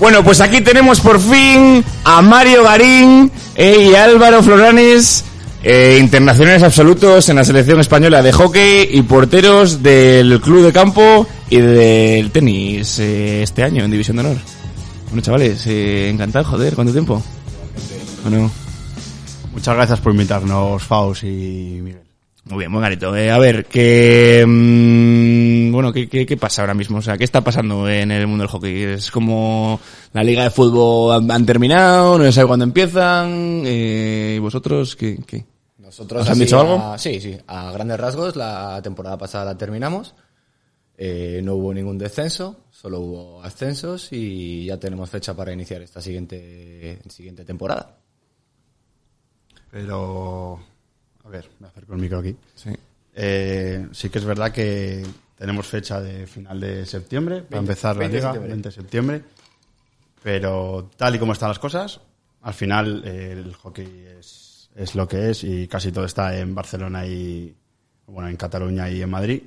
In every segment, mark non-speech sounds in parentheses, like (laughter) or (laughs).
Bueno, pues aquí tenemos por fin a Mario Garín eh, y Álvaro Floranes, eh, internacionales absolutos en la selección española de hockey y porteros del club de campo y del tenis eh, este año en División de Honor. Bueno, chavales, eh, encantado, joder, ¿cuánto tiempo? Bueno, Muchas gracias por invitarnos, Faust y Miguel. Muy bien, muy garito. Eh, a ver, que... mm, bueno, ¿qué, qué, qué pasa ahora mismo? O sea, ¿qué está pasando en el mundo del hockey? Es como la liga de fútbol han, han terminado, no se sabe cuándo empiezan, eh, ¿y vosotros qué? qué? Nosotros ¿Os han dicho a- algo? sí, sí. A grandes rasgos, la temporada pasada la terminamos. Eh, no hubo ningún descenso, solo hubo ascensos y ya tenemos fecha para iniciar esta siguiente, siguiente temporada. Pero, a ver, me acerco el micro aquí. Sí. Eh, sí que es verdad que tenemos fecha de final de septiembre para 20, empezar la 20 de liga, septiembre. 20 de septiembre. Pero tal y como están las cosas, al final eh, el hockey es, es lo que es y casi todo está en Barcelona y, bueno, en Cataluña y en Madrid.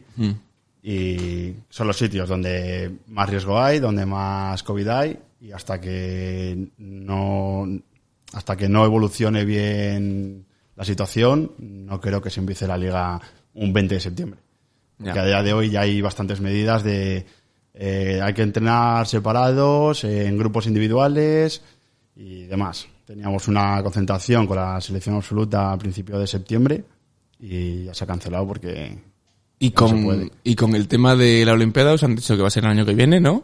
Y son los sitios donde más riesgo hay, donde más COVID hay y hasta que no hasta que no evolucione bien la situación, no creo que se empiece la liga un 20 de septiembre. Porque Ya. a día de hoy ya hay bastantes medidas de eh, hay que entrenar separados, eh, en grupos individuales y demás. Teníamos una concentración con la selección absoluta a principio de septiembre y ya se ha cancelado porque Y con, y con el tema de la Olimpiada os han dicho que va a ser el año que viene, ¿no?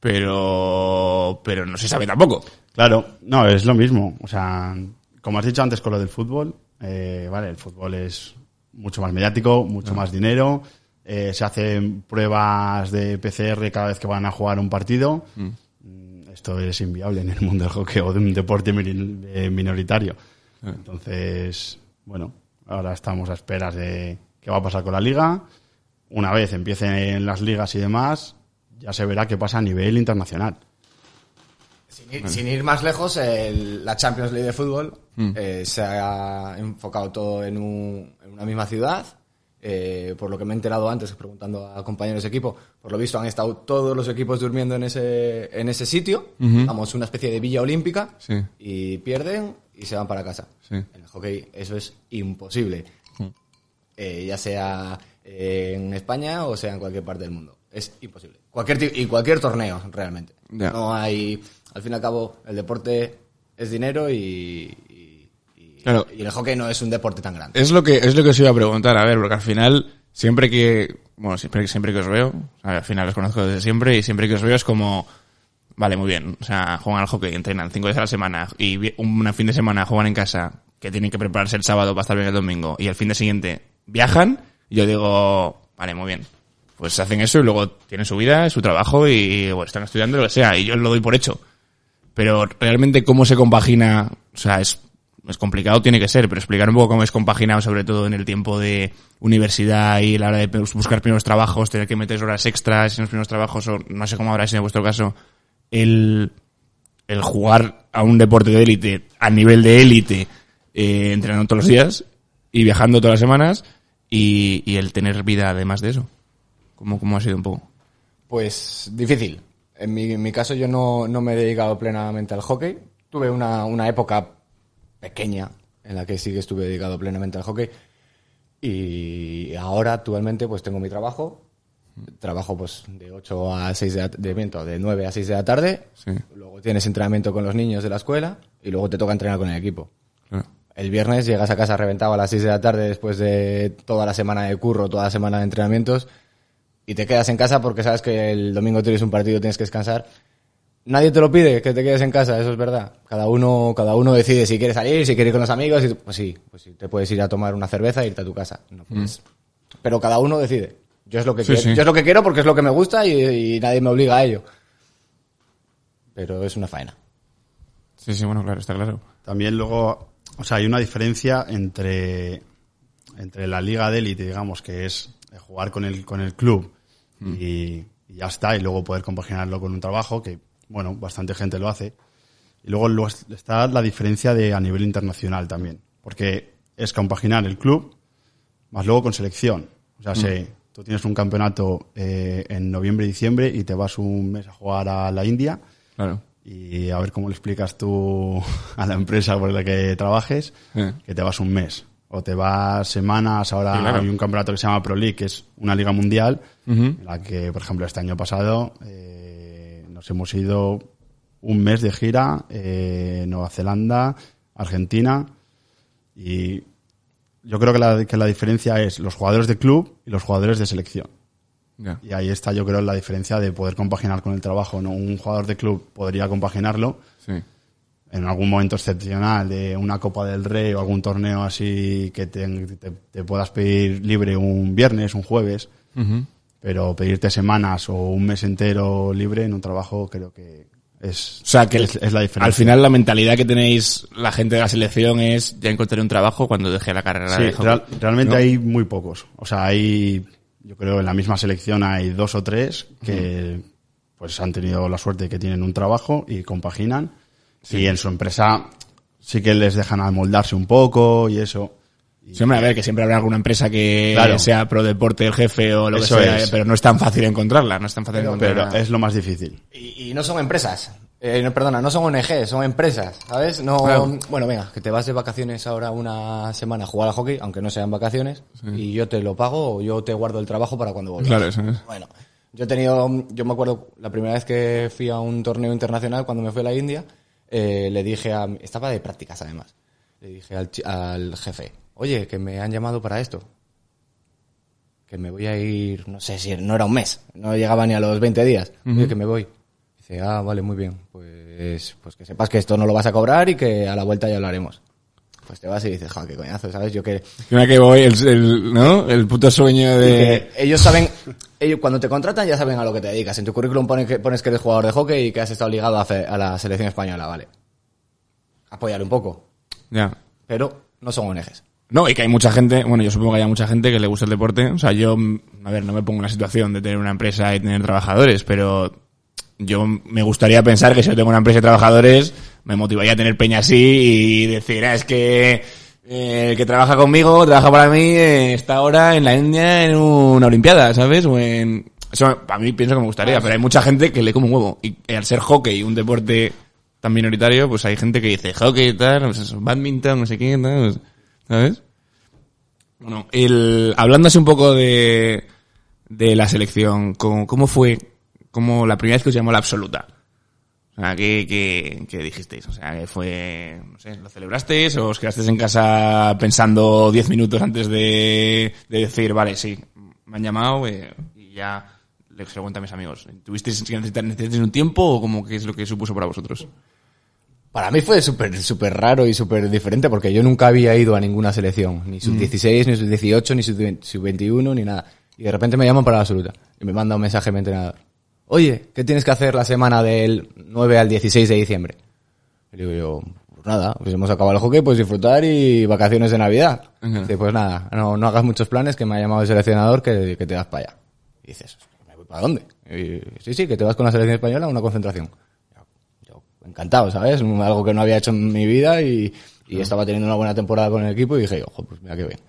Pero, pero no se sabe tampoco. Claro, no, es lo mismo. O sea, como has dicho antes con lo del fútbol, eh, vale, el fútbol es mucho más mediático, mucho más dinero, eh, se hacen pruebas de PCR cada vez que van a jugar un partido. Mm, Esto es inviable en el mundo del hockey o de un deporte eh, minoritario. Entonces, bueno, ahora estamos a esperas de qué va a pasar con la liga. Una vez empiecen las ligas y demás, ya se verá qué pasa a nivel internacional. Sin ir, sin ir más lejos, el- la Champions League de fútbol eh, se ha enfocado todo en, un- en una misma ciudad. Eh, por lo que me he enterado antes, preguntando a compañeros de equipo, por lo visto han estado todos los equipos durmiendo en ese, en ese sitio. Vamos, una especie de villa olímpica. Sí. Y pierden y se van para casa. Sí. En el hockey eso es imposible. Eh, ya sea eh, en España o sea en cualquier parte del mundo. Es imposible. Cualquier ti- y cualquier torneo, realmente. Ya. No hay. Al fin y al cabo, el deporte es dinero y. y- y- Claro. y el hockey no es un deporte tan grande. Es lo que, es lo que os iba a preguntar, a ver, porque al final, siempre que, bueno, siempre, siempre que os veo, al final os conozco desde siempre y siempre que os veo es como, vale, muy bien, o sea, juegan al hockey, entrenan cinco veces a la semana y un fin de semana juegan en casa, que tienen que prepararse el sábado para estar bien el domingo y el fin de siguiente viajan, yo digo, vale, muy bien. Pues hacen eso y luego tienen su vida, su trabajo y bueno, están estudiando lo que sea y yo lo doy por hecho. Pero realmente cómo se compagina, o sea, es, es complicado, tiene que ser, pero explicar un poco cómo es compaginado, sobre todo en el tiempo de universidad y la hora de buscar primeros trabajos, tener que meter horas extras en los primeros trabajos, o no sé cómo habrá sido en vuestro caso, el, el jugar a un deporte de élite, a nivel de élite, eh, entrenando todos los días y viajando todas las semanas y, y el tener vida además de eso. ¿Cómo, cómo ha sido un poco? Pues difícil. En mi, en mi caso yo no, no me he dedicado plenamente al hockey. Tuve una, una época pequeña en la que sí que estuve dedicado plenamente al hockey. Y ahora actualmente pues tengo mi trabajo. Trabajo pues de 8 a 6 de, la- de, miento, de 9 a 6 de la tarde. Sí. Luego tienes entrenamiento con los niños de la escuela y luego te toca entrenar con el equipo. Claro. El viernes llegas a casa reventado a las 6 de la tarde después de toda la semana de curro, toda la semana de entrenamientos y te quedas en casa porque sabes que el domingo tienes un partido, tienes que descansar. nadie te lo pide que te quedes en casa, eso es verdad. Cada uno, cada uno decide si quiere salir, si quiere ir con los amigos, y, pues sí, pues sí, te puedes ir a tomar una cerveza e irte a tu casa. No puedes. Pero cada uno decide. Yo es lo que Sí, quiero, sí. yo es lo que quiero porque es lo que me gusta y, y nadie me obliga a ello. Pero es una faena. Sí, sí, bueno, claro, está claro. También luego, o sea, hay una diferencia entre, entre la liga de élite, digamos, que es jugar con el, con el club y, y ya está, y luego poder compaginarlo con un trabajo, que, bueno, bastante gente lo hace. Y luego lo- está la diferencia de a nivel internacional también, porque es compaginar el club más luego con selección. O sea, si tú tienes un campeonato eh, en noviembre y diciembre y te vas un mes a jugar a la India, Claro. y a ver cómo le explicas tú (laughs) a la empresa por la que trabajes Eh. que te vas un mes o te vas semanas. Ahora Sí, claro. hay un campeonato que se llama Pro League, que es una liga mundial, en la que, por ejemplo, este año pasado eh, nos hemos ido un mes de gira, eh, Nueva Zelanda, Argentina, y yo creo que la, que la diferencia es los jugadores de club y los jugadores de selección. Y ahí está, yo creo, la diferencia de poder compaginar con el trabajo. ¿no? Un jugador de club podría compaginarlo Sí. En algún momento excepcional de una Copa del Rey o algún torneo así que te, te- te puedas pedir libre un viernes, un jueves, pero pedirte semanas o un mes entero libre en un trabajo creo que es, O sea, que es, es la diferencia. al final la mentalidad que tenéis la gente de la selección es ya encontraré un trabajo cuando deje la carrera Sí, de real- realmente ¿no? hay muy pocos. O sea, hay, yo creo en la misma selección hay dos o tres que pues han tenido la suerte de que tienen un trabajo y compaginan. Y en su empresa sí que les dejan amoldarse un poco y eso. Sí, hombre, a ver, que siempre habrá alguna empresa que Claro. sea pro deporte el jefe o lo Eso que sea, es. pero no es tan fácil encontrarla, no es tan fácil Pero- encontrarla. Pero es lo más difícil. Y, y no son empresas. Eh, no, perdona, no son ONG, son empresas, ¿sabes? No, Claro. bueno, venga, que te vas de vacaciones ahora una semana a jugar al hockey, aunque no sean vacaciones, y yo te lo pago o yo te guardo el trabajo para cuando vuelvas. Claro, eso es. Bueno, yo he tenido, yo me acuerdo la primera vez que fui a un torneo internacional cuando me fui a la India, eh, le dije a, estaba de prácticas además, le dije al, al jefe, oye, que me han llamado para esto. Que me voy a ir, no sé si no era un mes, no llegaba ni a los 20 días. Oye, que me voy. Dice, ah, vale, muy bien. Pues, pues que sepas que esto no lo vas a cobrar y que a la vuelta ya hablaremos. Pues te vas y dices, ja, qué coñazo, ¿sabes? Yo que, Mira que voy, el, el- ¿no? El puto sueño de... ellos saben, ellos cuando te contratan ya saben a lo que te dedicas. En tu currículum pone que, pones que eres jugador de hockey y que has estado ligado a, fe- a la selección española, vale. Apoyar un poco, Ya. pero no son ONGs. No, y que hay mucha gente, bueno, yo supongo que hay mucha gente que le gusta el deporte. O sea, yo, a ver, no me pongo en la situación de tener una empresa y tener trabajadores, pero yo me gustaría pensar que si yo tengo una empresa de trabajadores, me motivaría a tener peña así y decir, ah, es que eh, el que trabaja conmigo, trabaja para mí, eh, está ahora en la India en una Olimpiada, ¿sabes? O en... Eso a mí pienso que me gustaría, pero hay mucha gente que le come un huevo. Y al ser hockey un deporte tan minoritario, pues hay gente que dice hockey, tal, pues eso, badminton, no sé qué, tal, pues, ¿sabes? Bueno, el, hablándose un poco de, de la selección, ¿cómo, cómo fue como la primera vez que os llamó la absoluta? ¿Qué, qué, qué dijisteis? O sea, ¿qué fue, no sé, ¿lo celebrasteis o os quedasteis en casa pensando 10 minutos antes de, de decir, vale, sí, me han llamado eh, y ya le cuento a mis amigos? ¿Tuvisteis que necesitar, un tiempo o como qué es lo que supuso para vosotros? Para mí fue súper súper raro y súper diferente porque yo nunca había ido a ninguna selección, ni sub-16, ni sub-18, ni sub- sub-21, ni nada. Y de repente me llaman para la absoluta y me manda un mensaje mi entrenador. Oye, ¿qué tienes que hacer la semana del 9 al 16 de diciembre? Y digo yo, pues nada, pues hemos acabado el hockey, pues disfrutar y vacaciones de Navidad. Ujú. Dice, pues nada, no, no hagas muchos planes que me ha llamado el seleccionador que, que te vas para allá. Y dices, ¿me voy para dónde? Y, sí, sí, que te vas con la selección española a una concentración yo encantado, ¿sabes? Algo que no había hecho en mi vida y, y estaba teniendo una buena temporada con el equipo y dije, ojo, pues mira qué bien.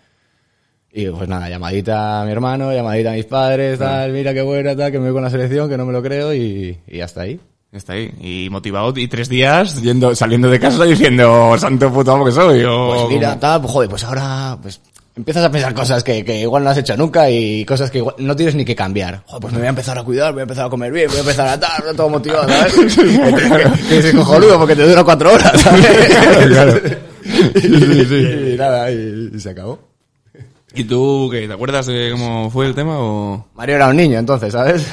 Y pues nada, llamadita a mi hermano, llamadita a mis padres, tal, mira qué buena, tal, que me voy con la selección, que no me lo creo y, y hasta ahí. Está ahí. Y motivado y tres días yendo, saliendo de casa diciendo, santo puto que soy. O, Pues mira, tal, pues joder, pues ahora, pues empiezas a pensar cosas que, que igual no has hecho nunca y cosas que igual no tienes ni que cambiar. Joder, pues me voy a empezar a cuidar, voy a empezar a comer bien, voy a empezar a tal, todo motivado, ¿sabes? (laughs) que, que cojonudo porque te dura cuatro horas, ¿sabes? (laughs) Claro. (laughs) y, y nada, y se acabó. ¿Y tú qué? ¿Te acuerdas de cómo fue el tema o...? Mario era un niño entonces, ¿sabes?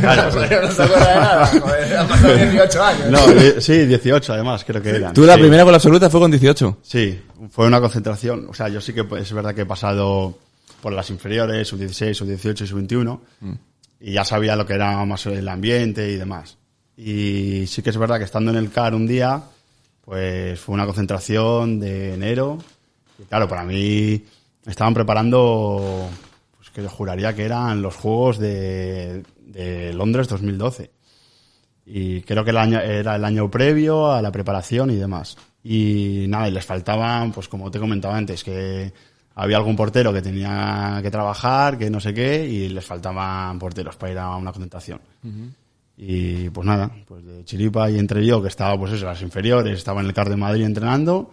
Claro. (laughs) Mario no se acuerda de nada. Joder, han pasado (laughs) 18 años. No, sí, 18 además, creo que eran. Tú la Sí. primera con la absoluta fue con 18. Sí, fue una concentración. O sea, yo sí que pues, es verdad que he pasado por las inferiores, sub 16, sub 18 y sub 21, y ya sabía lo que era más el ambiente y demás. Y sí que es verdad que estando en el CAR un día, pues fue una concentración de enero. Y claro, para mí estaban preparando, pues que yo juraría que eran los Juegos de, de Londres 2012 y creo que el año, era el año previo a la preparación y demás. Y nada, y les faltaban, pues como te comentaba antes, que había algún portero que tenía que trabajar, que no sé qué, y les faltaban porteros para ir a una concentración. Y pues nada, pues de chiripa y entre yo, que estaba pues eso, las inferiores, estaba en el CAR de Madrid entrenando,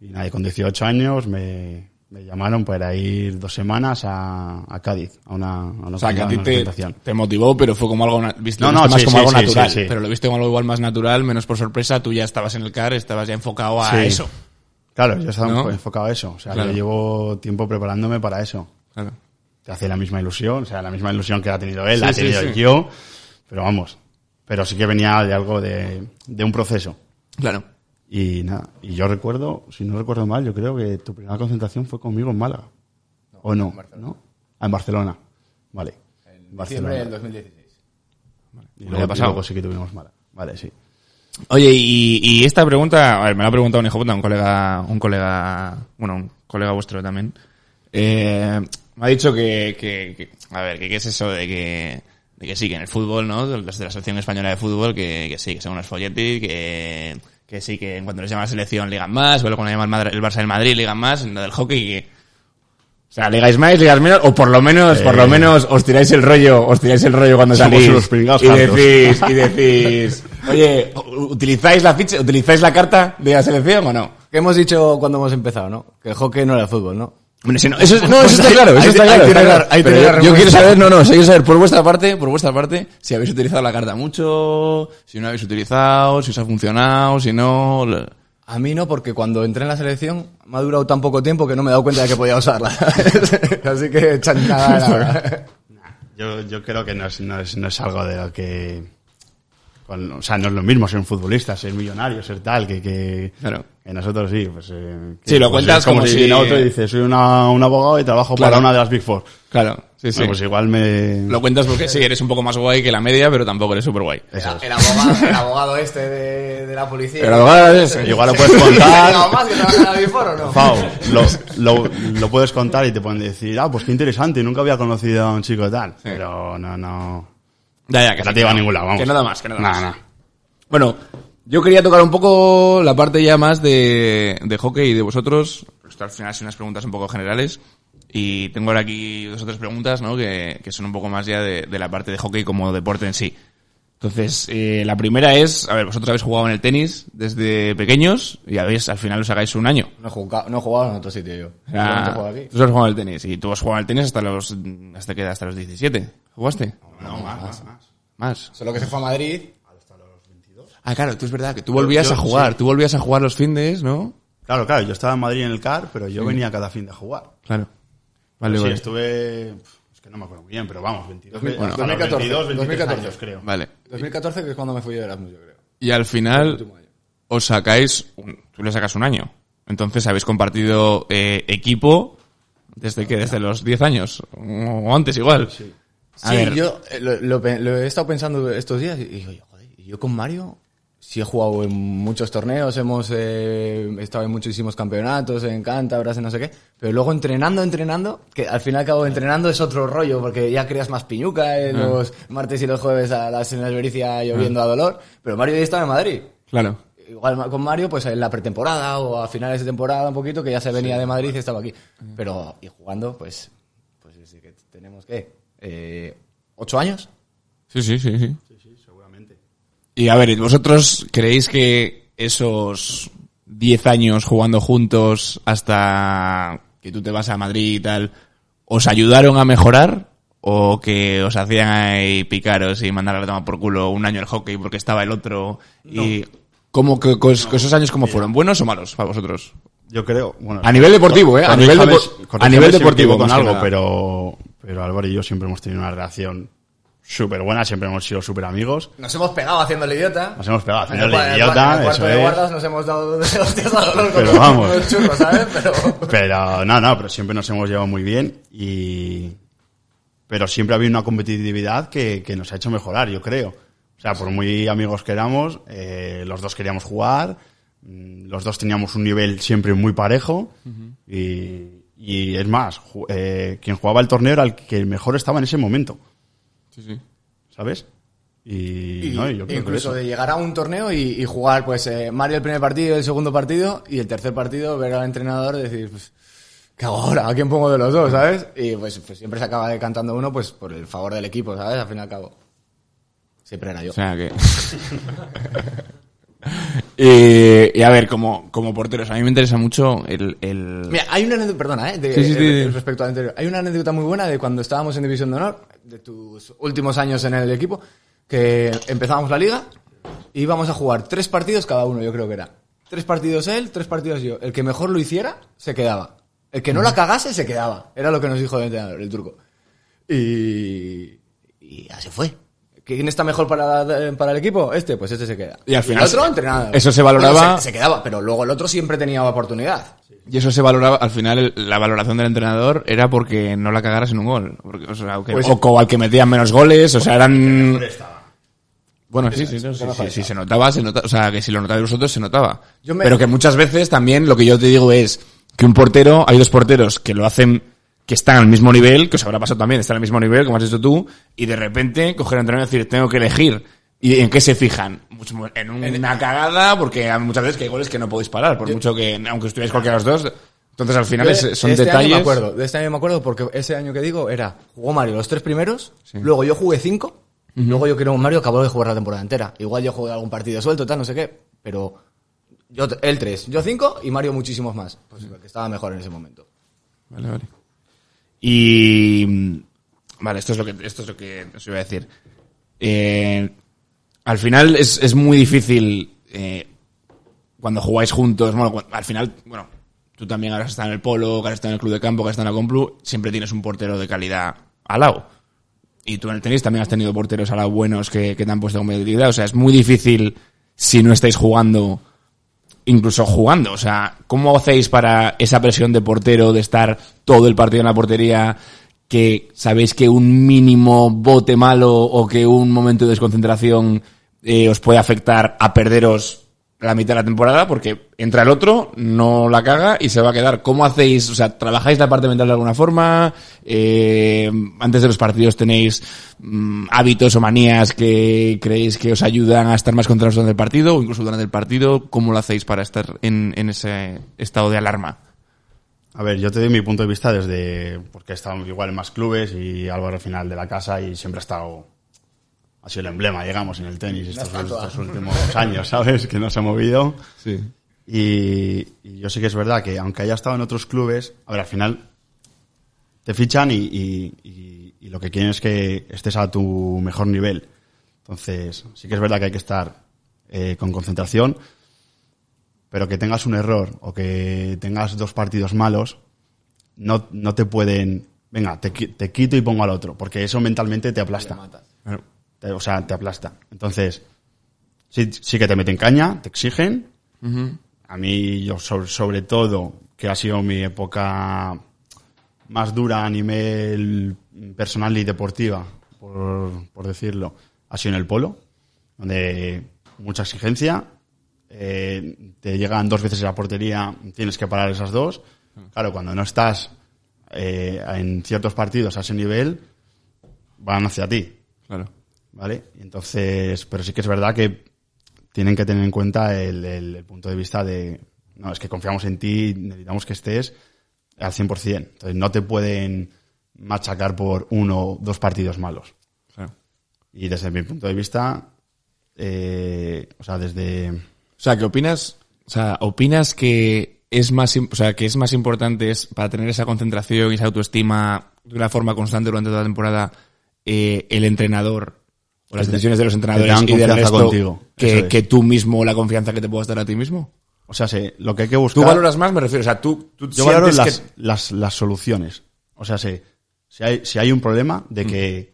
y nada, y con 18 años me, me llamaron para ir dos semanas a, a Cádiz, a una, a una, O sea, que a ti te, te motivó, pero fue como algo... Viste, No, no, más sí, como sí, algo sí, natural. Pero lo viste como algo igual más natural, menos por sorpresa. Tú ya estabas en el CAR, estabas ya enfocado a eso. Claro, yo estaba ¿No? enfocado a eso. O sea, Claro. yo llevo tiempo preparándome para eso. Claro. Te hace la misma ilusión, o sea, la misma ilusión que ha tenido él, la he tenido yo, pero vamos. Pero sí que venía de algo de, de un proceso. Claro. Y nada, y yo recuerdo, si no recuerdo mal, yo creo que tu primera concentración fue conmigo en Málaga. ¿O no? ¿No? Ah, en Barcelona. Vale. En Diciembre del Barcelona. 2016. Y Ya luego, ha pasado. y luego sí que tuvimos Málaga. Vale, sí. Oye, y, y esta pregunta, a ver, me la ha preguntado un hijo puta, un colega, un colega, bueno, un colega vuestro también. Eh, me ha dicho que, que, que- a ver, que qué es eso de que, de que sí, que en el fútbol, ¿no? Los de la selección española de fútbol, que, que sí, que son unos folletis, que, que sí, que en cuanto les llama la selección ligan más, luego cuando llama el, Barça del Madrid ligan más, en lo del hockey, que, o sea, ligáis más, ligáis menos, o por lo menos, por lo Eh. menos os tiráis el rollo, os tiráis el rollo cuando Somos salís. unos pringaos y decís, y (laughs) decís, oye, ¿u- ¿utilizáis la ficha, utilizáis la carta de la selección o no? ¿Qué hemos dicho cuando hemos empezado, no? Que el hockey no era el fútbol, ¿no? Bueno, si no, eso, es- no, eso está claro, eso está te- ahí claro. está claro. ahí tiene yo, quiero saber, no, no, quiero saber por vuestra parte, por vuestra parte, si habéis utilizado la carta mucho, si no habéis utilizado, si os ha funcionado, si no. lo- A mí no, porque cuando entré en la selección me ha durado tan poco tiempo que no me he dado cuenta de que podía usarla. (laughs) Así que nada. (laughs) Yo, yo creo que no es, no, es, no es algo de lo que... con- o sea, no es lo mismo ser un futbolista, ser millonario, ser tal, que, que, Claro. Que nosotros sí. Pues, eh, Sí, lo pues cuentas como, como si si- viene otro y dice, soy una, un abogado y trabajo Claro. para una de las Big Four. Claro, sí, sí. Bueno, pues igual me... Lo cuentas porque sí, eres un poco más guay que la media, pero tampoco eres súper guay. El abogado, el abogado este de, de la policía. El abogado es ese. Igual lo puedes (laughs) contar. ¿Algo más que trabaja en la Big Four o no? Fau, lo, lo, lo puedes contar y te pueden decir, ah, pues qué interesante, nunca había conocido a un chico tal. Pero no, no... Ya, ya, que no te lleva a no. ningún lado, vamos. Que nada más, que nada más. Nada, nada. Bueno, yo quería tocar un poco la parte ya más de, de hockey y de vosotros. Esto al final son unas preguntas un poco generales. Y tengo ahora aquí dos o tres preguntas, ¿no? Que, que son un poco más ya de, de la parte de hockey como deporte en sí. Entonces, eh, la primera es, a ver, vosotros habéis jugado en el tenis desde pequeños y habéis, al final os hagáis un año. No he jugado, no he jugado en otro sitio yo. O sea, Solamente juego aquí. tú has jugado al tenis y tú has jugado al tenis hasta los, hasta que, hasta los 17. ¿Jugaste? No, más, más, más. Más. Solo que se fue a Madrid. Ah, claro, tú es verdad que tú volvías yo- a jugar, sí. tú volvías a jugar los findes, ¿no? Claro, claro, yo estaba en Madrid en el CAR, pero yo venía cada fin de jugar. Claro. Vale, sí, vale. estuve... Es que no me acuerdo muy bien, pero vamos, 22, Bueno, hasta los 2014, 22, 23 2014. años, creo. Vale. 2014 que es cuando me fui yo de Erasmus, yo creo. Y al final os sacáis, un- tú le sacas un año. Entonces habéis compartido eh, equipo desde que desde los 10 años o antes igual. Sí. A sí, ver. yo eh, lo, lo pe- lo he estado pensando estos días y digo, "Oye, joder, y yo con Mario sí he jugado en muchos torneos, hemos eh, estado en muchísimos campeonatos, en Cántabras, en no sé qué, pero luego entrenando, entrenando, que al final acabo entrenando es otro rollo, porque ya creas más piñuca en Ah. los martes y los jueves a las en la Albericia lloviendo a dolor, pero Mario ya estaba en Madrid. Claro. Igual con Mario, pues en la pretemporada o a finales de temporada un poquito, que ya se venía de Madrid y estaba aquí. Pero, y jugando, pues, pues sí que tenemos, ¿qué? Eh, ¿Ocho años? Sí, sí, sí, sí. Y a ver, ¿vosotros creéis que esos 10 años jugando juntos hasta que tú te vas a Madrid y tal, os ayudaron a mejorar? ¿O que os hacían ahí picaros y mandar a la toma por culo un año el hockey porque estaba el otro? Y ¿cómo que, que os- que esos años cómo fueron? ¿Buenos o malos para vosotros? yo creo, bueno, A nivel deportivo, ¿eh? A nivel, depo- a nivel deportivo, con algo, nada. pero, pero Álvaro y yo siempre hemos tenido una relación súper buena, siempre hemos sido súper amigos. Nos hemos pegado haciendo el idiota. Nos hemos pegado haciendo En el idiota, en el eso de es. guardas nos hemos dado hostias a dolor Pero con vamos. los churros, ¿sabes? Pero... Pero no, no, pero siempre nos hemos llevado muy bien y... Pero siempre ha habido una competitividad que, que nos ha hecho mejorar, yo creo. O sea, por muy amigos que éramos, eh, los dos queríamos jugar, mm, los dos teníamos un nivel siempre muy parejo y, y es más, eh, quien jugaba el torneo era el que mejor estaba en ese momento, Sí, sí. ¿sabes? Y, Y no, y yo creo que incluso eso. de llegar a un torneo y, y jugar, pues, eh, Mario el primer partido, el segundo partido, y el tercer partido ver al entrenador y decir, pues, ¿qué hago ahora? ¿A quién pongo de los dos, sabes? Y pues, pues siempre se acaba decantando uno, pues, por el favor del equipo, ¿sabes? Al fin y al cabo. Siempre era yo. O sea que. (laughs) y, y a ver, como, como porteros, a mí me interesa mucho el. el... Mira, hay una anécdota, perdona, ¿eh? de- Sí, sí, sí, sí. respecto al anterior. Hay una anécdota muy buena de cuando estábamos en División de Honor, de tus últimos años en el equipo, que empezábamos la liga y íbamos a jugar tres partidos cada uno, yo creo que era. Tres partidos él, tres partidos yo. El que mejor lo hiciera, se quedaba. El que no la cagase, se quedaba. Era lo que nos dijo el entrenador, el turco. Y, y así fue. ¿Quién está mejor para, para el equipo? Este, pues este se queda. Y al final el otro, entrenado. eso se valoraba- Bueno, se, se quedaba, pero luego el otro siempre tenía oportunidad. Y eso se valoraba, al final el- la valoración del entrenador era porque no la cagaras en un gol. Porque, o, sea, que- Pues- o al que metían menos goles, o sea, eran... Bueno, sí, sí, no, sí, sí, sí, se notaba, se notaba, o sea, que si lo notabais vosotros se notaba. Yo me- Pero que muchas veces también lo que yo te digo es que un portero, hay dos porteros que lo hacen, que están al mismo nivel, que os habrá pasado también, están al mismo nivel, como has dicho tú, y de repente coger el entrenador y decir, tengo que elegir. ¿Y en qué se fijan? En una cagada, porque hay muchas veces que hay goles que no podéis parar, por mucho que, aunque estuvierais cualquiera de los dos. Entonces al final es- son de este detalles. Año me acuerdo, de este año me acuerdo porque ese año que digo era, jugó Mario los tres primeros, Sí. luego yo jugué cinco, luego yo creo que Mario acabó de jugar la temporada entera. Igual yo jugué algún partido suelto, tal, no sé qué, pero yo él tres, yo cinco y Mario muchísimos más, pues el que estaba mejor en ese momento. Vale, vale. Y mm, vale, esto es lo que esto es lo que os iba a decir. Eh, al final es, es muy difícil eh, cuando jugáis juntos. Bueno, al final, bueno, tú también ahora estado en el polo, has estado en el club de campo, has estado en la Complu, siempre tienes un portero de calidad al lado. Y tú en el tenis también has tenido porteros al lado buenos que, que te han puesto competitividad. O sea, es muy difícil si no estáis jugando incluso jugando. O sea, ¿cómo hacéis para esa presión de portero, de estar todo el partido en la portería, que sabéis que un mínimo bote malo o que un momento de desconcentración eh, os puede afectar a perderos la mitad de la temporada? Porque entra el otro, no la caga y se va a quedar. ¿Cómo hacéis? O sea, ¿trabajáis la parte mental de alguna forma? Eh, antes de los partidos tenéis mm, hábitos o manías que creéis que os ayudan a estar más controlados durante el partido o incluso durante el partido, ¿cómo lo hacéis para estar en, en ese estado de alarma? A ver, yo te doy mi punto de vista desde, porque he estado igual en más clubes y Álvaro al final de la casa y siempre ha estado, ha sido el emblema, digamos, en el tenis estos, estos últimos (laughs) años, ¿sabes? Que no se ha movido. Sí. Y, y yo sí que es verdad que aunque haya estado en otros clubes, a ver, al final te fichan y, y- y- y lo que quieren es que estés a tu mejor nivel. Entonces, sí que es verdad que hay que estar eh, con concentración, pero que tengas un error o que tengas dos partidos malos, no, no te pueden, venga, te, te quito y pongo al otro, porque eso mentalmente te aplasta. Te- o sea, te aplasta. Entonces, sí, sí que te meten caña, te exigen, a mí, yo sobre, sobre todo, que ha sido mi época más dura a nivel personal y deportiva, por, por decirlo, ha sido en el polo, donde mucha exigencia, eh, te llegan dos veces a la portería, tienes que parar esas dos. Claro, cuando no estás eh, en ciertos partidos a ese nivel, van hacia ti. Claro. ¿Vale? Entonces, pero sí que es verdad que tienen que tener en cuenta el, el- el punto de vista de, no, es que confiamos en ti, necesitamos que estés al 100%. Entonces, no te pueden machacar por uno o dos partidos malos. claro. Y desde mi punto de vista, eh, o sea, desde... O sea, ¿qué opinas? O sea, ¿opinas que es más, o sea, que es más importante es para tener esa concentración y esa autoestima de una forma constante durante toda la temporada eh, el entrenador o las decisiones de los entrenadores y del confianza resto contigo. que, es. que tú mismo la confianza que te puedas dar a ti mismo? O sea, se- lo que hay que buscar... ¿Tú valoras más? Me refiero, o sea, tú, tú Yo valoro las, que... las, las soluciones. O sea, si, si, hay, si hay un problema de que,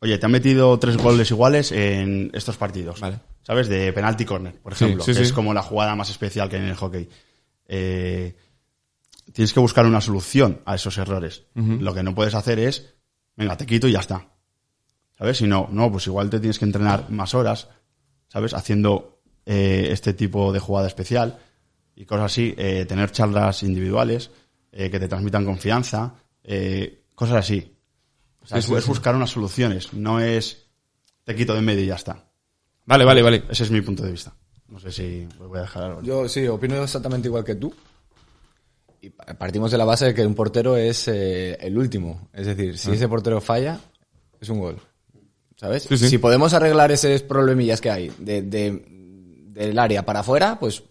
oye, te han metido tres goles iguales en estos partidos. Vale. ¿Sabes? De penalty corner, por Sí, ejemplo, sí, que sí. es como la jugada más especial que hay en el hockey. Eh, tienes que buscar una solución a esos errores. Lo que no puedes hacer es, venga, te quito y ya está. ¿Sabes? Si no, no, pues igual te tienes que entrenar más horas, ¿sabes? Haciendo eh, este tipo de jugada especial y cosas así, eh, tener charlas individuales eh, que te transmitan confianza, eh, cosas así. O sea, Sí, es, sí, es sí. buscar una soluciones, no es te quito de en medio y ya está. Vale, vale, vale. Ese es mi punto de vista. No sé si voy a dejar algo. Yo sí, opino exactamente igual que tú. Y pa- partimos de la base de que un portero es eh, el último. Es decir, Ah. si ese portero falla, es un gol. ¿Sabes? Sí, sí. Si podemos arreglar esos problemillas que hay de, de- del área para afuera, pues,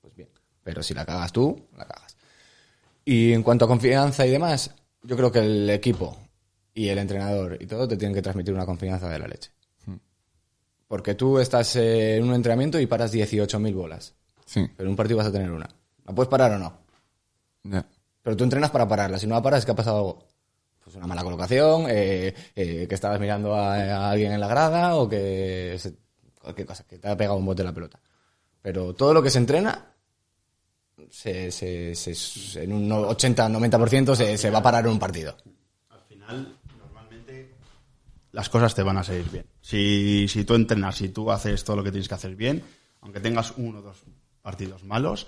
pues bien. Pero si la cagas tú, la cagas. Y en cuanto a confianza y demás, yo creo que el equipo y el entrenador y todo te tienen que transmitir una confianza de la leche. Porque tú estás en un entrenamiento y paras 18.000 bolas. Sí. Pero en un partido vas a tener una. ¿La puedes parar o no? Ya. Pero tú entrenas para pararla. Si no la paras, es que ha pasado algo. Pues una mala colocación, eh, eh, que estabas mirando a, a alguien en la grada o que se- cualquier cosa, que te ha pegado un bote en la pelota. Pero todo lo que se entrena, se, se- se- en un 80-90% se, se va a parar en un partido. Al final, normalmente, las cosas te van a salir bien. Si, si tú entrenas, si tú haces todo lo que tienes que hacer bien, aunque tengas uno o dos partidos malos,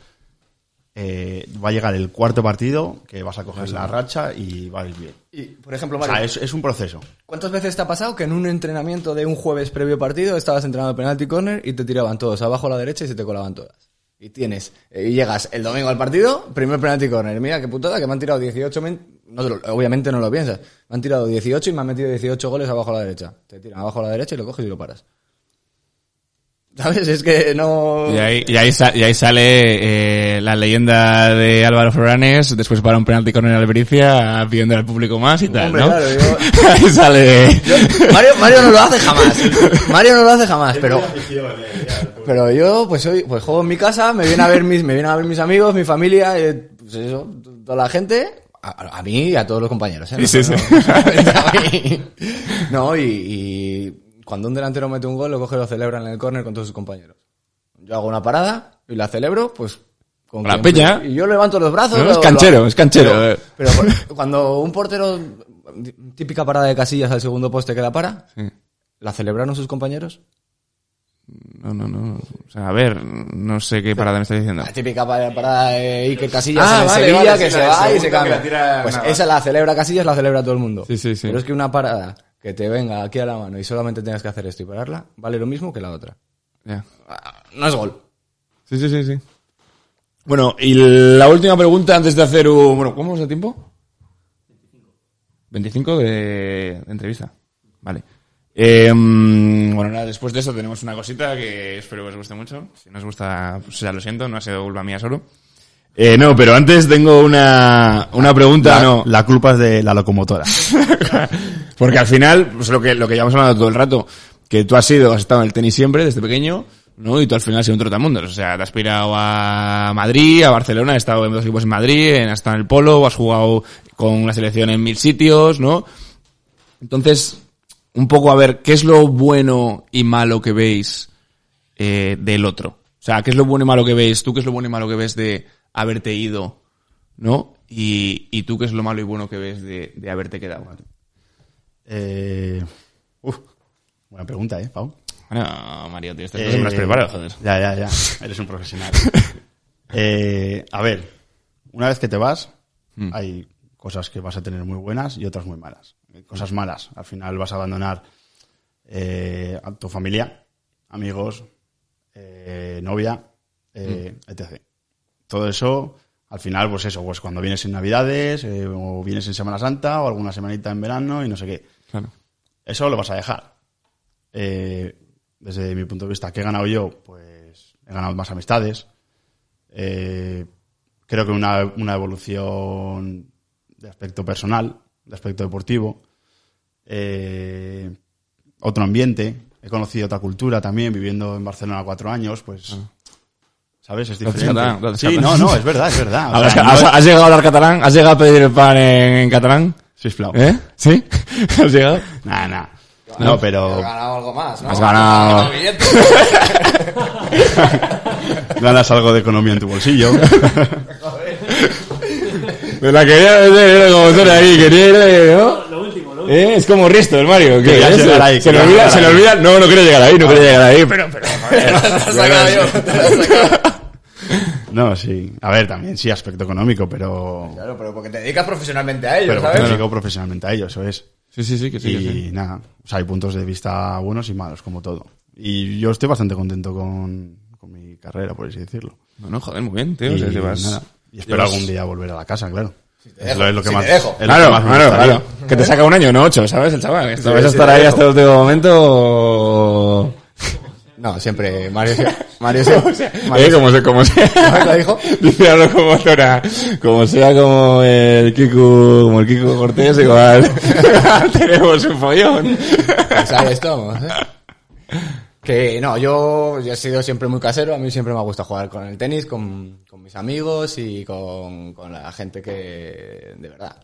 eh, va a llegar el cuarto partido que vas a coger la racha y va a ir bien. Y, por ejemplo, O Mario, sea, es, es un proceso. ¿cuántas veces te ha pasado que en un entrenamiento de un jueves previo partido estabas entrenando penalty corner y te tiraban todos abajo a la derecha y se te colaban todas? Y tienes, eh, y llegas el domingo al partido, primer penalty corner. Mira qué putada que me han tirado 18, men- no te lo- obviamente no lo piensas. Me han tirado 18 y me han metido 18 goles abajo a la derecha. Te tiran abajo a la derecha y lo coges y lo paras. ¿Sabes? Es que no... Y ahí, y ahí, sa- y ahí sale eh, la leyenda de Álvaro Floranes, después para un penalti con el Albericia, pidiendo al público más y tal, Hombre, ¿no? claro, yo- ahí sale... Mario, Mario no lo hace jamás. Mario no lo hace jamás, pero... Pero yo, pues hoy, pues juego en mi casa, me vienen a ver mis, me vienen a ver mis amigos, mi familia, eh, pues eso, toda la gente, a, a mí y a todos los compañeros, ¿eh? No, Sí, sí, no, sí. y cuando un delantero mete un gol, lo coge y lo celebra en el córner con todos sus compañeros. Yo hago una parada y la celebro, pues con la peña. Y yo levanto los brazos. No, lo- es lo- canchero, es canchero, Pero, eh. pero cuando un portero, típica parada de casillas al segundo poste que la para, Sí. ¿la celebraron sus compañeros? No, no, no. O sea, a ver, no sé qué parada me estás diciendo. La típica pa- parada de Iker Casillas Ah, en vale, Sevilla vale, que sí, se va y se cambia. Pues nada. esa la celebra Casillas, la celebra todo el mundo. Sí, sí, sí. Pero es que una parada que te venga aquí a la mano y solamente tengas que hacer esto y pararla, vale lo mismo que la otra. Ya. Ah, No es gol. Sí, sí, sí, sí. Bueno, y la última pregunta antes de hacer un... Bueno, ¿cómo es de tiempo? 25 de, de entrevista. Vale. Eh, mm, bueno, nada, después de eso tenemos una cosita que espero que os guste mucho. Si no os gusta, pues ya lo siento, no ha sido culpa mía solo. Eh, no, pero antes tengo una, una pregunta, La, no. la culpa es de la locomotora. (laughs) Porque al final, pues lo que, lo que llevamos hablando todo el rato, que tú has sido, has estado en el tenis siempre, desde pequeño, ¿no? Y tú al final has sido un trotamundos. O sea, te has aspirado a Madrid, a Barcelona, has estado en dos equipos en Madrid, en- has estado en el polo, has jugado con la selección en mil sitios, ¿no? Entonces, un poco a ver, ¿qué es lo bueno y malo que veis eh, del otro? O sea, ¿qué es lo bueno y malo que veis? ¿Tú qué es lo bueno y malo que ves de haberte ido? ¿No? Y, y tú qué es lo malo y bueno que ves de, de haberte quedado. Eh, uf, buena pregunta, ¿eh, Pau? Bueno, Mario, tío, estas Eh, cosas me las preparo, joder. Ya, ya, ya. Eres un profesional. (laughs) Eh, a ver, una vez que te vas, Mm. hay cosas que vas a tener muy buenas y otras muy malas. Cosas malas. Al final vas a abandonar eh, a tu familia, amigos, eh, novia, eh, Mm. etc. Todo eso, al final, pues eso, pues cuando vienes en Navidades, eh, o vienes en Semana Santa, o alguna semanita en verano y no sé qué. Claro. Eso lo vas a dejar. Eh, desde mi punto de vista, ¿qué he ganado yo? Pues he ganado más amistades. Eh, creo que una, una evolución de aspecto personal, de aspecto deportivo. Eh, otro ambiente. He conocido otra cultura también, viviendo en Barcelona cuatro años, pues... ¿Sabes? Es diferente. catalán, Sí, no, no, es verdad, es verdad. O ¿Has, sea, has- no- has llegado a hablar catalán? ¿Has llegado a pedir el pan en, en catalán? Sisplau. ¿Eh? ¿Sí? (laughs) ¿Has llegado? Nah, nah. No, Has pero ganado algo más, ¿no? Has ganado- (laughs) ganas algo de economía en tu bolsillo. (laughs) Me la quería meter, era como suena ahí, quería ir, ¿no? Lo último, lo último. ¿Eh? Es como Risto, el Mario. ¿Eh? Se- ahí, se le olvida, llegar se le ahí. olvida. No, no quería llegar ahí, no quería llegar ahí, pero, pero, Te No, sí. A ver, también sí, aspecto económico, pero... Claro, pero porque te dedicas profesionalmente a ello, Pero ¿sabes? me dedico profesionalmente a ello, eso es. Sí, sí, sí, que sí, que y sí. nada, o sea, hay puntos de vista buenos y malos, como todo. Y yo estoy bastante contento con, con mi carrera, por así decirlo. No, no, joder, muy bien, tío. y, o sea, llevas- nada, y espero llevas- algún día volver a la casa, claro. te Es dejo, lo, es lo que si más, te dejo. es lo que Claro, más claro, claro. Que te saca un año, no ocho, ¿sabes? El chaval. Sí, vas a estar ahí dejo. hasta el último momento o... No, siempre Mario se- (laughs) Mario se- Mario Eh, como se, como sea. (laughs) ¿Cómo lo dijo? (laughs) Dice algo como Zora. Como sea como el Kiko, como el Kiko Cortés, igual. Tenemos un follón. Pues ahí estamos, ¿eh? Que no, yo, yo he sido siempre muy casero, a mí siempre me ha gustado jugar con el tenis, con, con mis amigos y con, con la gente que, de verdad.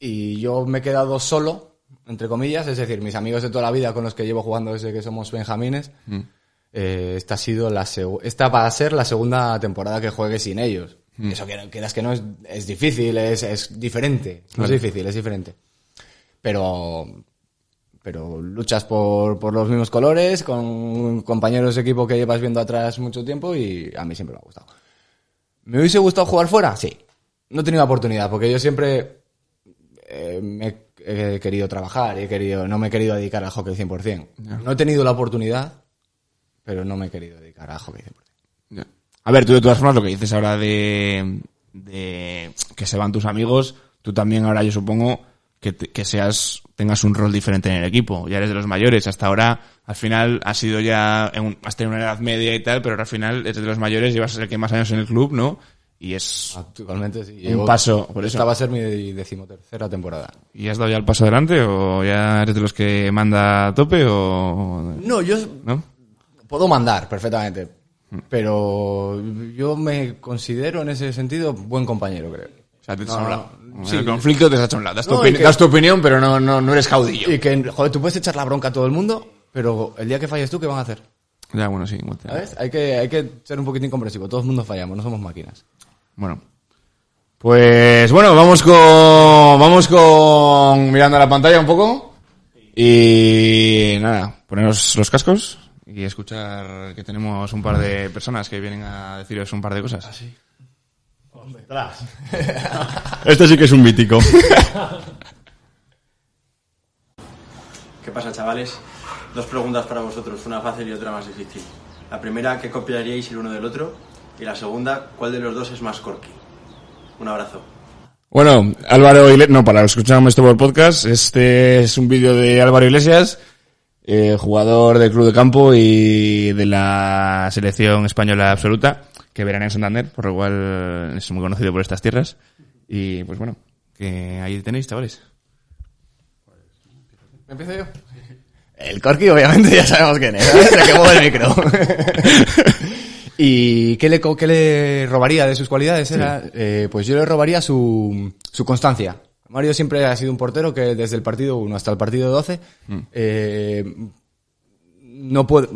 Y yo me he quedado solo, entre comillas, es decir, mis amigos de toda la vida con los que llevo jugando desde que somos benjamines, eh, esta ha sido la esta va a ser la segunda temporada que juegue sin ellos. Eso que quieras que no es, es difícil, es, es diferente. No es difícil, es diferente. Pero, pero luchas por, por los mismos colores, con compañeros de equipo que llevas viendo atrás mucho tiempo y a mí siempre me ha gustado. ¿Me hubiese gustado jugar fuera? Sí. No he tenido oportunidad, porque yo siempre eh, me he querido trabajar he querido, no me he querido dedicar al hockey 100%. No he tenido la oportunidad, pero no me he querido dedicar al hockey 100%. Ya. A ver, tú de todas formas lo que dices ahora de, de que se van tus amigos, tú también ahora yo supongo que, seas, tengas un rol diferente en el equipo. Ya eres de los mayores. Hasta ahora, al final, has sido ya, en has tenido una edad media y tal, pero al final eres de los mayores, llevas el que más años en el club, ¿no? Y es, Actualmente sí. Un paso, por eso. Esta va a ser mi decimotercera temporada. ¿y has dado ya el paso adelante o ya eres de los que manda a tope o, No, yo no? puedo mandar perfectamente, pero yo me considero en ese sentido buen compañero, creo. O sea, te echas No, a un no. En el conflicto te has hecho a un lado. Das, tu opini- que- das tu opinión, pero no, no, no eres caudillo. Y que, joder, tú puedes echar la bronca a todo el mundo, pero el día que falles tú, ¿qué van a hacer? Ya, bueno, sí. igual te- ¿Sabes? Hay que, hay que ser un poquitín comprensivo. Todo el mundo fallamos, no somos máquinas. Bueno. Pues bueno, vamos con vamos con mirando a la pantalla un poco y nada, poneros los cascos y escuchar que tenemos un par de personas que vienen a deciros un par de cosas. Así. (laughs) Este sí que es un mítico. ¿Qué pasa, chavales? Dos preguntas para vosotros, una fácil y otra más difícil. La primera, ¿qué copiaríais el uno del otro? Y la segunda, ¿cuál de los dos es más corky? Un abrazo. Bueno, Álvaro Iglesias, no, para los que escuchamos esto por podcast, este es un vídeo de Álvaro Iglesias, eh, jugador del club de campo y de la selección española absoluta, que verán en Santander, por lo cual es muy conocido por estas tierras. Y pues bueno, que ahí tenéis, chavales. ¿Empiezo yo? El Corky, obviamente, ya sabemos quién es. ¿sabes? El que mueve el micro. (laughs) ¿Y qué le, qué le robaría de sus cualidades? Era, eh, pues yo le robaría su, su constancia. Mario siempre ha sido un portero que desde el partido 1 hasta el partido 12 eh, no puede...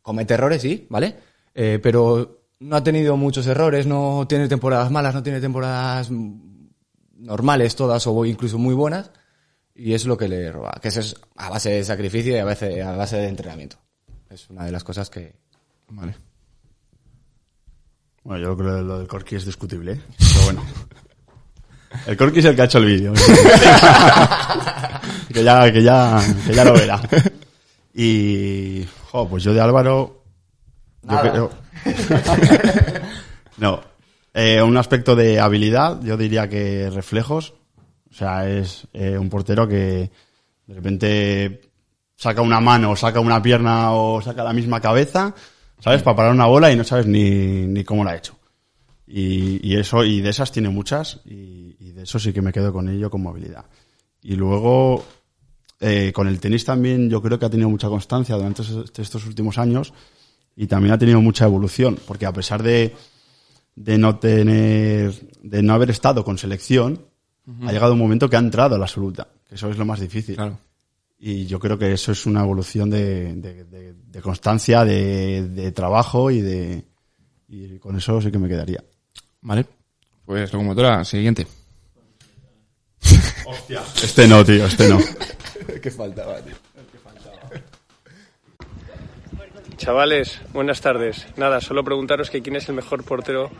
Comete errores, sí, ¿vale? Eh, pero no ha tenido muchos errores, no tiene temporadas malas, no tiene temporadas mm, normales todas o incluso muy buenas. Y es lo que le roba, que eso es a base de sacrificio y a base, a base de entrenamiento. Es una de las cosas que... Vale. Bueno, yo creo que lo del Corky es discutible, ¿eh? pero bueno. El Corky es el que ha hecho el vídeo. (laughs) que, ya, que, ya, que ya lo verá. Y, jo, pues yo de Álvaro... Yo Nada. creo... (laughs) no. Eh, un aspecto de habilidad, yo diría que reflejos. O sea, es eh, un portero que de repente saca una mano, o saca una pierna o saca la misma cabeza, ¿sabes? Para parar una bola y no sabes ni, ni cómo la ha hecho. Y, y eso, y de esas tiene muchas, y, y de eso sí que me quedo con ello como habilidad. Y luego, eh, con el tenis también yo creo que ha tenido mucha constancia durante estos estos últimos años, y también ha tenido mucha evolución, porque a pesar de, de no tener, de no haber estado con selección, ha llegado un momento que ha entrado a la absoluta, que eso es lo más difícil. Claro. Y yo creo que eso es una evolución de, de- de- de constancia, de, de trabajo y de y con eso sí que me quedaría. Vale. Pues locomotora, siguiente. Este no, tío, este no. (laughs) ¿Qué faltaba, tío? Chavales, buenas tardes. Nada, solo preguntaros que quién es el mejor portero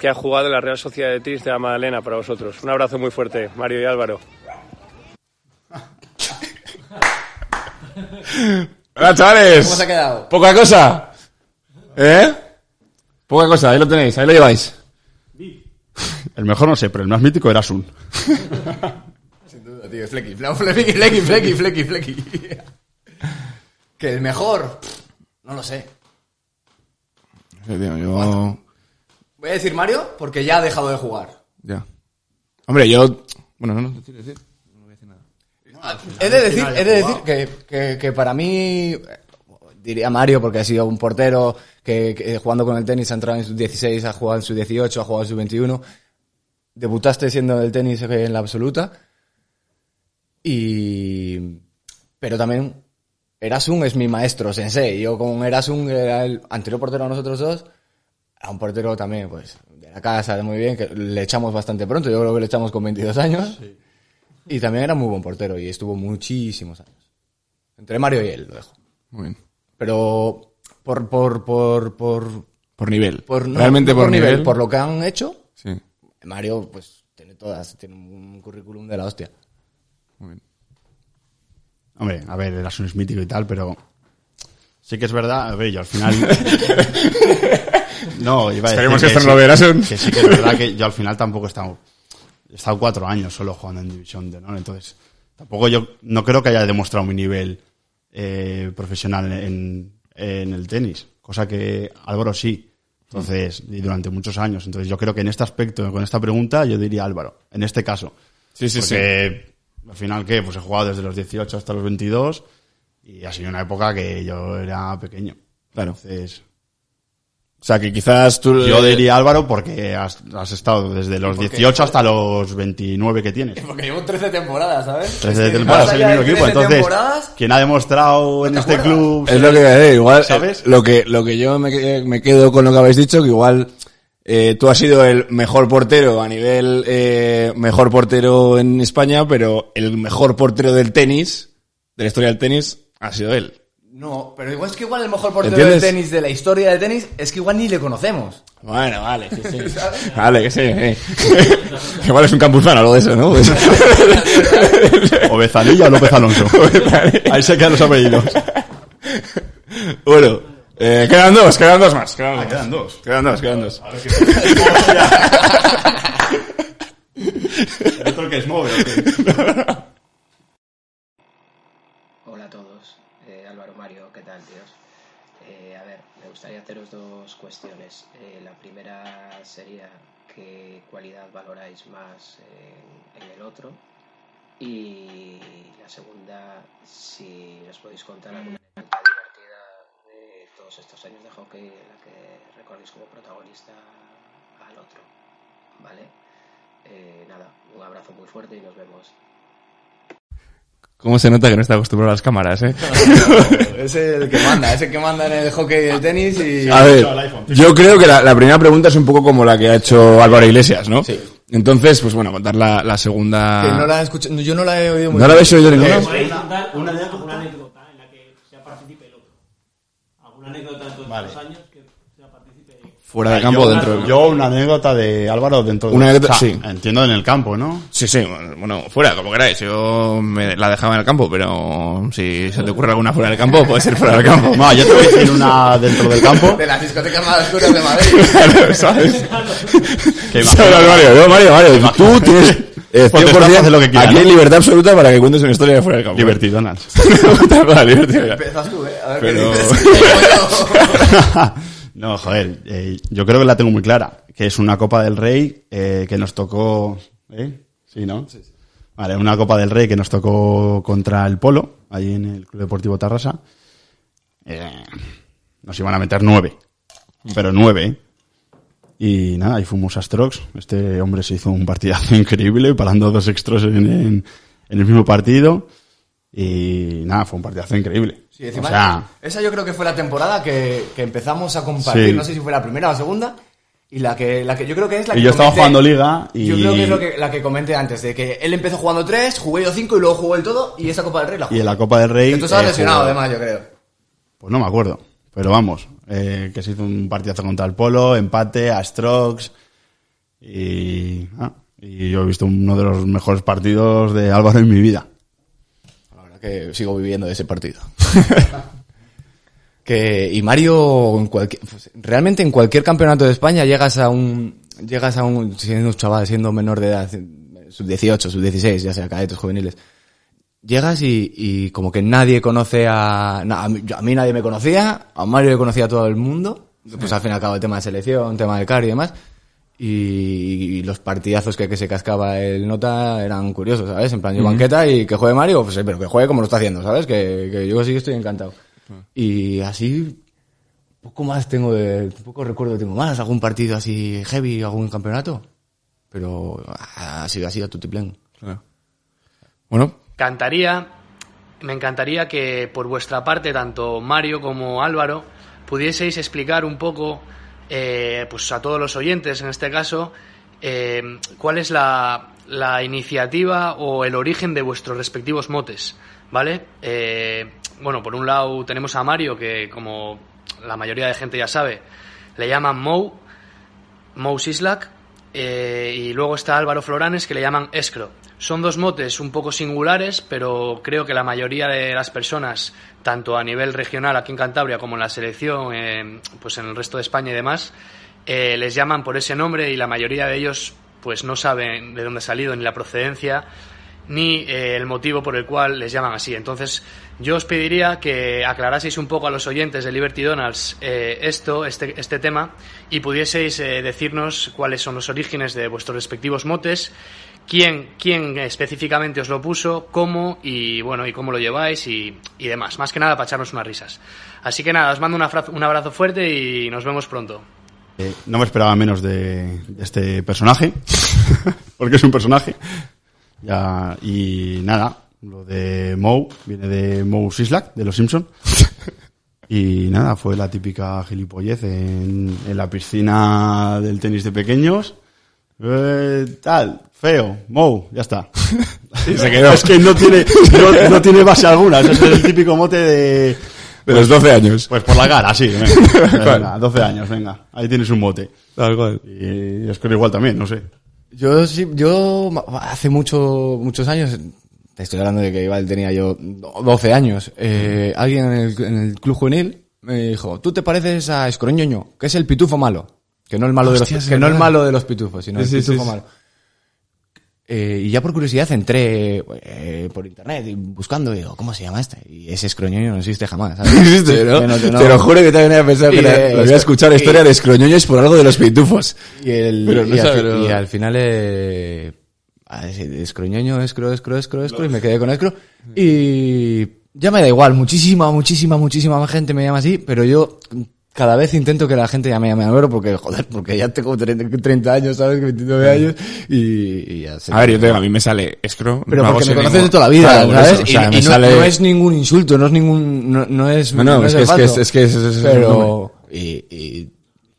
que ha jugado en la Real Sociedad de Tis de la Magdalena para vosotros. Un abrazo muy fuerte, Mario y Álvaro. Hola, chavales. ¿Cómo se ha quedado? Poca cosa. ¿Eh? Poca cosa, ahí lo tenéis, ahí lo lleváis. El mejor no sé, pero el más mítico era Sun. (laughs) Sin duda, tío. Flecky. Flecky, Flecky, Flecky, Flecky, Flecky. que el mejor... No lo sé. Sí, tío, yo... Voy a decir Mario porque ya ha dejado de jugar. Ya. Hombre, yo... Bueno, no, no, decir, decir. He de decir, he de decir que, que, que para mí, eh, diría Mario, porque ha sido un portero que, que jugando con el tenis ha entrado en sus 16, ha jugado en sus 18, ha jugado en sus 21. Debutaste siendo el tenis en la absoluta. Y. Pero también, Erasun es mi maestro, sensei. Yo con Erasun, era el anterior portero a nosotros dos, era un portero también, pues, de la casa, muy bien, que le echamos bastante pronto. Yo creo que le echamos con 22 años. Y también era muy buen portero y estuvo muchísimos años. Entre Mario y él, lo dejo. Muy bien. Pero por, por, por, por, Por nivel. por no, Realmente no por, nivel. por lo que han hecho, Sí. Mario, pues, tiene todas, tiene un currículum de la hostia. Muy bien. Hombre, a ver, era Sun es mítico y tal, pero sí que es verdad, a ver, yo al final... (laughs) no, iba a decir Esperemos que esto sí, no lo verás que sí que es verdad que yo al final tampoco he estado... He estado cuatro años solo jugando en División de Honor, entonces tampoco yo no creo que haya demostrado mi nivel eh, profesional en, en el tenis, cosa que Álvaro sí. Entonces, y durante muchos años. Entonces, yo creo que en este aspecto, con esta pregunta, yo diría Álvaro, en este caso. Sí, sí, sí. Porque al final, ¿qué? Pues he jugado desde los 18 hasta los 22 y ha sido una época que yo era pequeño. Claro. Entonces, O sea, que quizás tú... yo diría Álvaro porque has, has estado desde los 18 hasta los 29 que tienes. Porque llevo 13 temporadas, ¿sabes? 13 temporadas en el mismo equipo. Entonces, quien ha demostrado en este club... Es lo que eh, igual ¿Sabes? eh, lo que lo que yo me, me quedo con lo que habéis dicho que igual eh, tú has sido el mejor portero a nivel eh, mejor portero en España, pero el mejor portero del tenis de la historia del tenis ha sido él. No, pero igual es que igual el mejor portero ¿Entiendes? del tenis, de la historia del tenis, es que igual ni le conocemos. Bueno, vale, sí, sí. (laughs) vale, que sí. eh. (laughs) igual es un campusano algo de eso, ¿no? Pues- (laughs) O Bezanilla o López Alonso. Ahí se quedan los apellidos. bueno, eh, quedan dos, quedan dos más. Quedan, dos. Ah, quedan dos. Quedan dos, quedan dos. ¿El otro que es móvil? Hola a todos, Eh, Álvaro Mario, ¿qué tal, tíos? Eh, a ver, me gustaría haceros dos cuestiones. Eh, la primera sería qué cualidad valoráis más en, el otro. Y la segunda, si os podéis contar alguna divertida de todos estos años de hockey en la que recordéis como protagonista al otro. ¿Vale? Eh, nada, un abrazo muy fuerte y nos vemos. ¿Cómo se nota que no está acostumbrado a las cámaras, eh? (laughs) es el que manda, es el que manda en el hockey y el tenis y... A ver, yo creo que la, la primera pregunta es un poco como la que ha hecho Álvaro Iglesias, ¿no? Sí. Entonces, pues bueno, contar la, la segunda... Que no la he escuchado, yo no la he oído muy ¿No la bien. habéis oído ninguna? Podéis contar una, anécdota, en la que sea partícipe el otro. ¿Alguna anécdota de todos Vale. estos años? Fuera de campo dentro del Yo una anécdota de Álvaro dentro de... Una anécdota, o sea, sí. Entiendo en el campo, ¿no? Sí, sí, bueno, fuera, como queráis. Yo me la dejaba en el campo, pero si se te ocurre alguna fuera del campo, puede ser fuera del campo. No, yo te voy a decir una dentro del campo. De las discotecas más oscuras de Madrid. (laughs) Claro, ¿sabes? Que (laughs) Sí, Mario, yo, Mario, Mario, tú tienes eh, Potestad 100% para hacer lo que quieras, aquí hay ¿no? libertad absoluta para que cuentes una historia de fuera del campo. Divertido, divertido. (laughs) Empiezas tú, ¿eh? A ver Pero- qué dices. No, joder, eh, yo creo que la tengo muy clara, que es una Copa del Rey eh, que nos tocó... ¿Eh? Sí, ¿no? Vale, una Copa del Rey que nos tocó contra el Polo, allí en el Club Deportivo Tarrasa. Eh, nos iban a meter nueve. Pero nueve, ¿eh? Y nada, ahí fuimos a Strokes. Este hombre se hizo un partidazo (laughs) increíble, parando dos extras en, en- en el mismo partido. Y nada, fue un partidazo increíble. Sí, encima, o sea, esa yo creo que fue la temporada que, que empezamos a compartir, Sí. no sé si fue la primera o la segunda, y la que, la que yo creo que es la que y yo estaba jugando liga y... Yo creo que es lo que, la que comenté antes, de que él empezó jugando tres, jugué yo cinco y luego jugó el todo, y esa Copa del Rey la Y jugó. en la Copa del Rey... Que tú estabas eh, lesionado jugó- además, yo creo. Pues no me acuerdo. Pero vamos, eh, que se hizo un partidazo contra el Polo, empate, a Strokes. Y, ah, y yo he visto uno de los mejores partidos de Álvaro en mi vida. Que sigo viviendo de ese partido. (laughs) que, y Mario, en cualquier, pues, realmente en cualquier campeonato de España llegas a un, llegas a un, siendo un chaval, siendo menor de edad, sub 18, sub 16, ya sea cadetes juveniles, llegas y, y como que nadie conoce a, na- a, mí, a mí nadie me conocía, a Mario le conocía a todo el mundo, pues al fin y al cabo el tema de selección, tema del CAR y demás, y, y los partidazos que, que se cascaba el nota eran curiosos, ¿sabes? En plan, yo banqueta y que juegue Mario, pues sí, pero que juegue como lo está haciendo, ¿sabes? Que, que yo sí que estoy encantado. Y así, poco más tengo de, poco recuerdo tengo más, algún partido así heavy, algún campeonato, pero ha sido así a tutiplén. Bueno, encantaría, me encantaría que por vuestra parte, tanto Mario como Álvaro, pudieseis explicar un poco, eh, pues a todos los oyentes en este caso, eh, cuál es la, iniciativa o el origen de vuestros respectivos motes, ¿vale? Eh, bueno, por un lado tenemos a Mario, que como la mayoría de gente ya sabe, le llaman Mou, Mou Sislak, y luego está Álvaro Floranes, que le llaman Escro. Son dos motes un poco singulares, pero creo que la mayoría de las personas, tanto a nivel regional aquí en Cantabria como en la selección, pues en el resto de España y demás, eh, les llaman por ese nombre y la mayoría de ellos pues no saben de dónde ha salido ni la procedencia ni eh, el motivo por el cual les llaman así. Entonces, yo os pediría que aclaraseis un poco a los oyentes de Liberty Donalds eh, esto, este, este tema, y pudieseis decirnos cuáles son los orígenes de vuestros respectivos motes, quién, quién específicamente os lo puso, cómo y bueno, y cómo lo lleváis y, y demás. Más que nada para echarnos unas risas. Así que nada, os mando una un abrazo fuerte y nos vemos pronto. Eh, no me esperaba menos de, de este personaje, (laughs) porque es un personaje. Ya, y nada, lo de Moe viene de Moe Sislak, de Los Simpson. Y nada, fue la típica gilipollez en, en la piscina del tenis de pequeños. Eh, tal, feo, Moe, ya está. (laughs) Y se (laughs) quedó. Es que no tiene, no, no tiene base alguna, ese es el típico mote de... de los 12 años. Pues por la cara, sí, venga, (laughs) venga, 12 años, venga, ahí tienes un mote. Tal cual. Y es que igual también, no sé. Yo sí, yo hace mucho, muchos años, te estoy hablando de que igual tenía yo 12 años, eh, alguien en el, en el club juvenil me dijo, tú te pareces a Escroñoño, que es el pitufo malo. Que no el malo, Hostia, de los, que no el malo de los pitufos, sino Sí, el pitufo sí, malo. Eh, y ya por curiosidad entré eh, por internet y buscando digo, ¿cómo se llama este? Y ese escroñoño no existe jamás. ¿sabes? (laughs) existe, ¿no? Te lo juro que también había pensado que eh, lo había escuchado la historia de Escroñoños por algo de los pitufos. Y, el, Pero y, al, sabe, fi- no. y al final, eh, escroñoño, escro, escro, escro, escro, y me quedé con escro. Y ya me da igual, muchísima, muchísima, muchísima más gente me llama así, pero yo cada vez intento que la gente ya me llame Álvaro porque, joder, porque ya tengo 30, 30 años, ¿sabes? 29 años y, y ya sé. A ver, yo te digo, a mí me sale escro. Pero no porque me conoces de toda la vida, Claro, ¿sabes? eso, o sea, y no, sale- no es ningún insulto, no es ningún, no, no es, No, no, es el que- es que- es que es- es- es- pero, y, y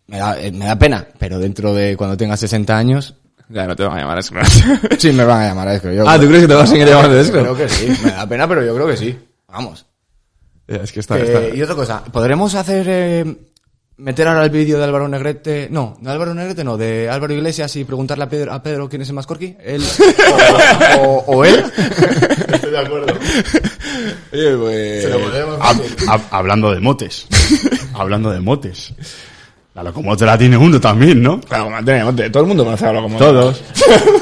me da, eh, me da pena, pero dentro de cuando tenga 60 años, Ya, no te van a llamar escro. (laughs) Sí, me van a llamar a Escro. Yo Ah, ¿tú crees que te vas a seguir llamando Escro? Creo que sí. Me da pena, pero yo creo que sí. Vamos. Es que está, Que- está. Y otra cosa, ¿podremos hacer... eh, meter ahora el vídeo de Álvaro Negrete... No, de Álvaro Negrete no, de Álvaro Iglesias y preguntarle a Pedro, a Pedro quién es el más corky. Él (laughs) o, o- o él. Estoy de acuerdo. Oye, pues... Hab- hab- hablando de motes. (laughs) hablando de motes. La locomotora tiene uno también, ¿no? Claro. Todo el mundo conoce a la locomotora. Todos.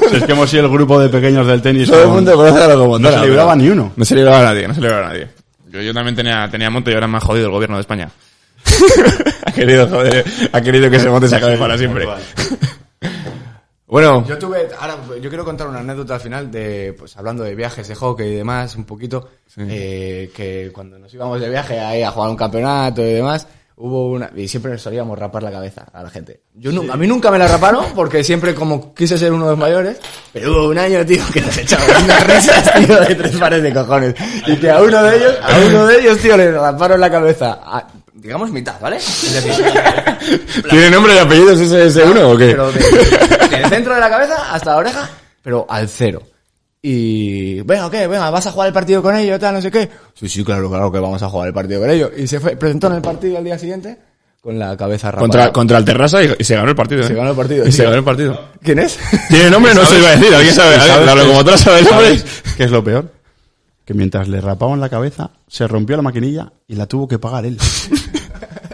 Si (laughs) es que hemos sido el grupo de pequeños del tenis. Todo el mundo conoce a la locomotora. No se libraba ni uno. No se libraba nadie, no se libraba nadie. Yo, yo también tenía, tenía monte y ahora me ha jodido el gobierno de España. (laughs) ha querido, joder, ha querido que ese monte se acabe para siempre. (laughs) bueno, Yo tuve, ahora, yo quiero contar una anécdota al final de, pues hablando de viajes de hockey y demás, un poquito, eh, que cuando nos íbamos de viaje ahí a jugar un campeonato y demás, hubo una... Y siempre solíamos rapar la cabeza a la gente. Yo nu- A mí nunca me la raparon porque siempre como quise ser uno de los mayores, pero hubo un año, tío, que nos echaba (laughs) unas risas, tío, de tres pares de cojones. Y que a uno de ellos, a uno de ellos, tío, le raparon la cabeza. a- digamos mitad, ¿vale? Es (laughs) decir, ¿Tiene nombre y apellidos ese, ese uno o qué? pero de- del centro de la cabeza hasta la oreja, pero al cero. Y, venga, ¿qué? Venga, ¿vas a jugar el partido con ellos, tal, no sé qué? Sí, sí, claro, claro que vamos a jugar el partido con ellos. Y se fue, presentó en el partido al día siguiente con la cabeza rapada. Contra, contra el Terrassa y, y se ganó el partido. ¿eh? Se ganó el partido, Y se ganó el partido. ¿Quién es? ¿Tiene nombre? No (laughs) se iba a decir. ¿Alguien sabe? ¿Alguien- La locomotora sabe el nombre. ¿Sabes qué es lo peor? Que mientras le rapaban la cabeza, se rompió la maquinilla y la tuvo que pagar él. (laughs)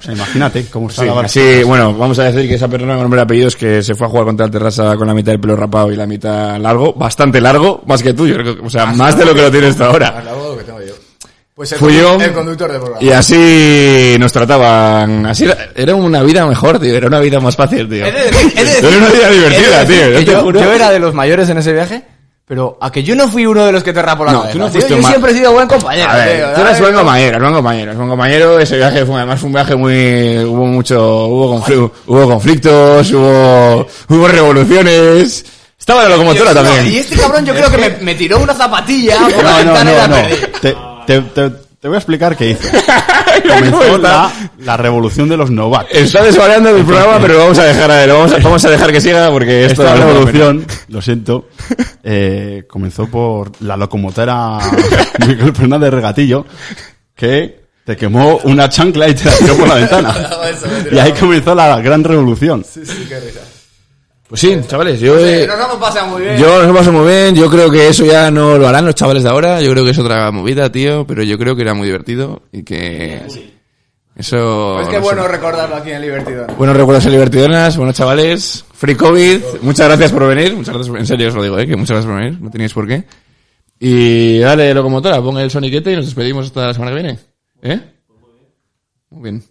O sea, imagínate cómo está Sí, la así, bueno, vamos a decir que esa persona con nombre y apellidos que se fue a jugar contra el Terrassa con la mitad del pelo rapado y la mitad largo, bastante largo, más que tú, yo creo que, o sea, más de lo que lo tienes hasta ahora. Acabo que tengo yo. Pues el, Fui yo el conductor del programa. y así nos trataban, así era, era una vida mejor, tío, era una vida más fácil, tío. Era una vida divertida, tío, yo era de los mayores en ese viaje, pero a que yo no fui uno de los que te rapó la No, cabeza. tú no tío. fuiste Yo siempre he sido buen compañero, ver, tío, tú eres buen compañero, eres buen compañero, buen compañero. Ese viaje fue, además fue un viaje muy, hubo mucho, hubo, hubo conflictos, hubo, hubo revoluciones. Estaba la locomotora No, también. Y este cabrón yo creo que me, me tiró una zapatilla (laughs) por la No, no, ventana no, la no. Te, te, te- te voy a explicar qué hizo. ¿Cómo (laughs) Comenzó la, la revolución de los novatos. Está desvariando el programa, pero vamos a dejar a vamos a, vamos a dejar que siga porque esto Esta revolución, lo siento, eh, comenzó por la locomotora (laughs) Miguel Fernández Regatillo, que te quemó una chancla y te la tiró por la ventana. (laughs) Y ahí comenzó la gran revolución. Pues sí, chavales, yo, eh, Nos hemos pasado muy bien. yo nos paso muy bien, yo creo que eso ya no lo harán los chavales de ahora, yo creo que es otra movida, tío, pero yo creo que era muy divertido y que eso... Pues qué no sé. bueno recordarlo aquí en Libertidor. Buenos recuerdos en Libertidonas, buenos chavales. Free COVID, muchas gracias por venir. Muchas gracias, en serio os lo digo, ¿eh? que muchas gracias por venir, no tenéis por qué. Y dale, locomotora, ponga el soniquete y nos despedimos hasta la semana que viene. ¿Eh? Muy bien.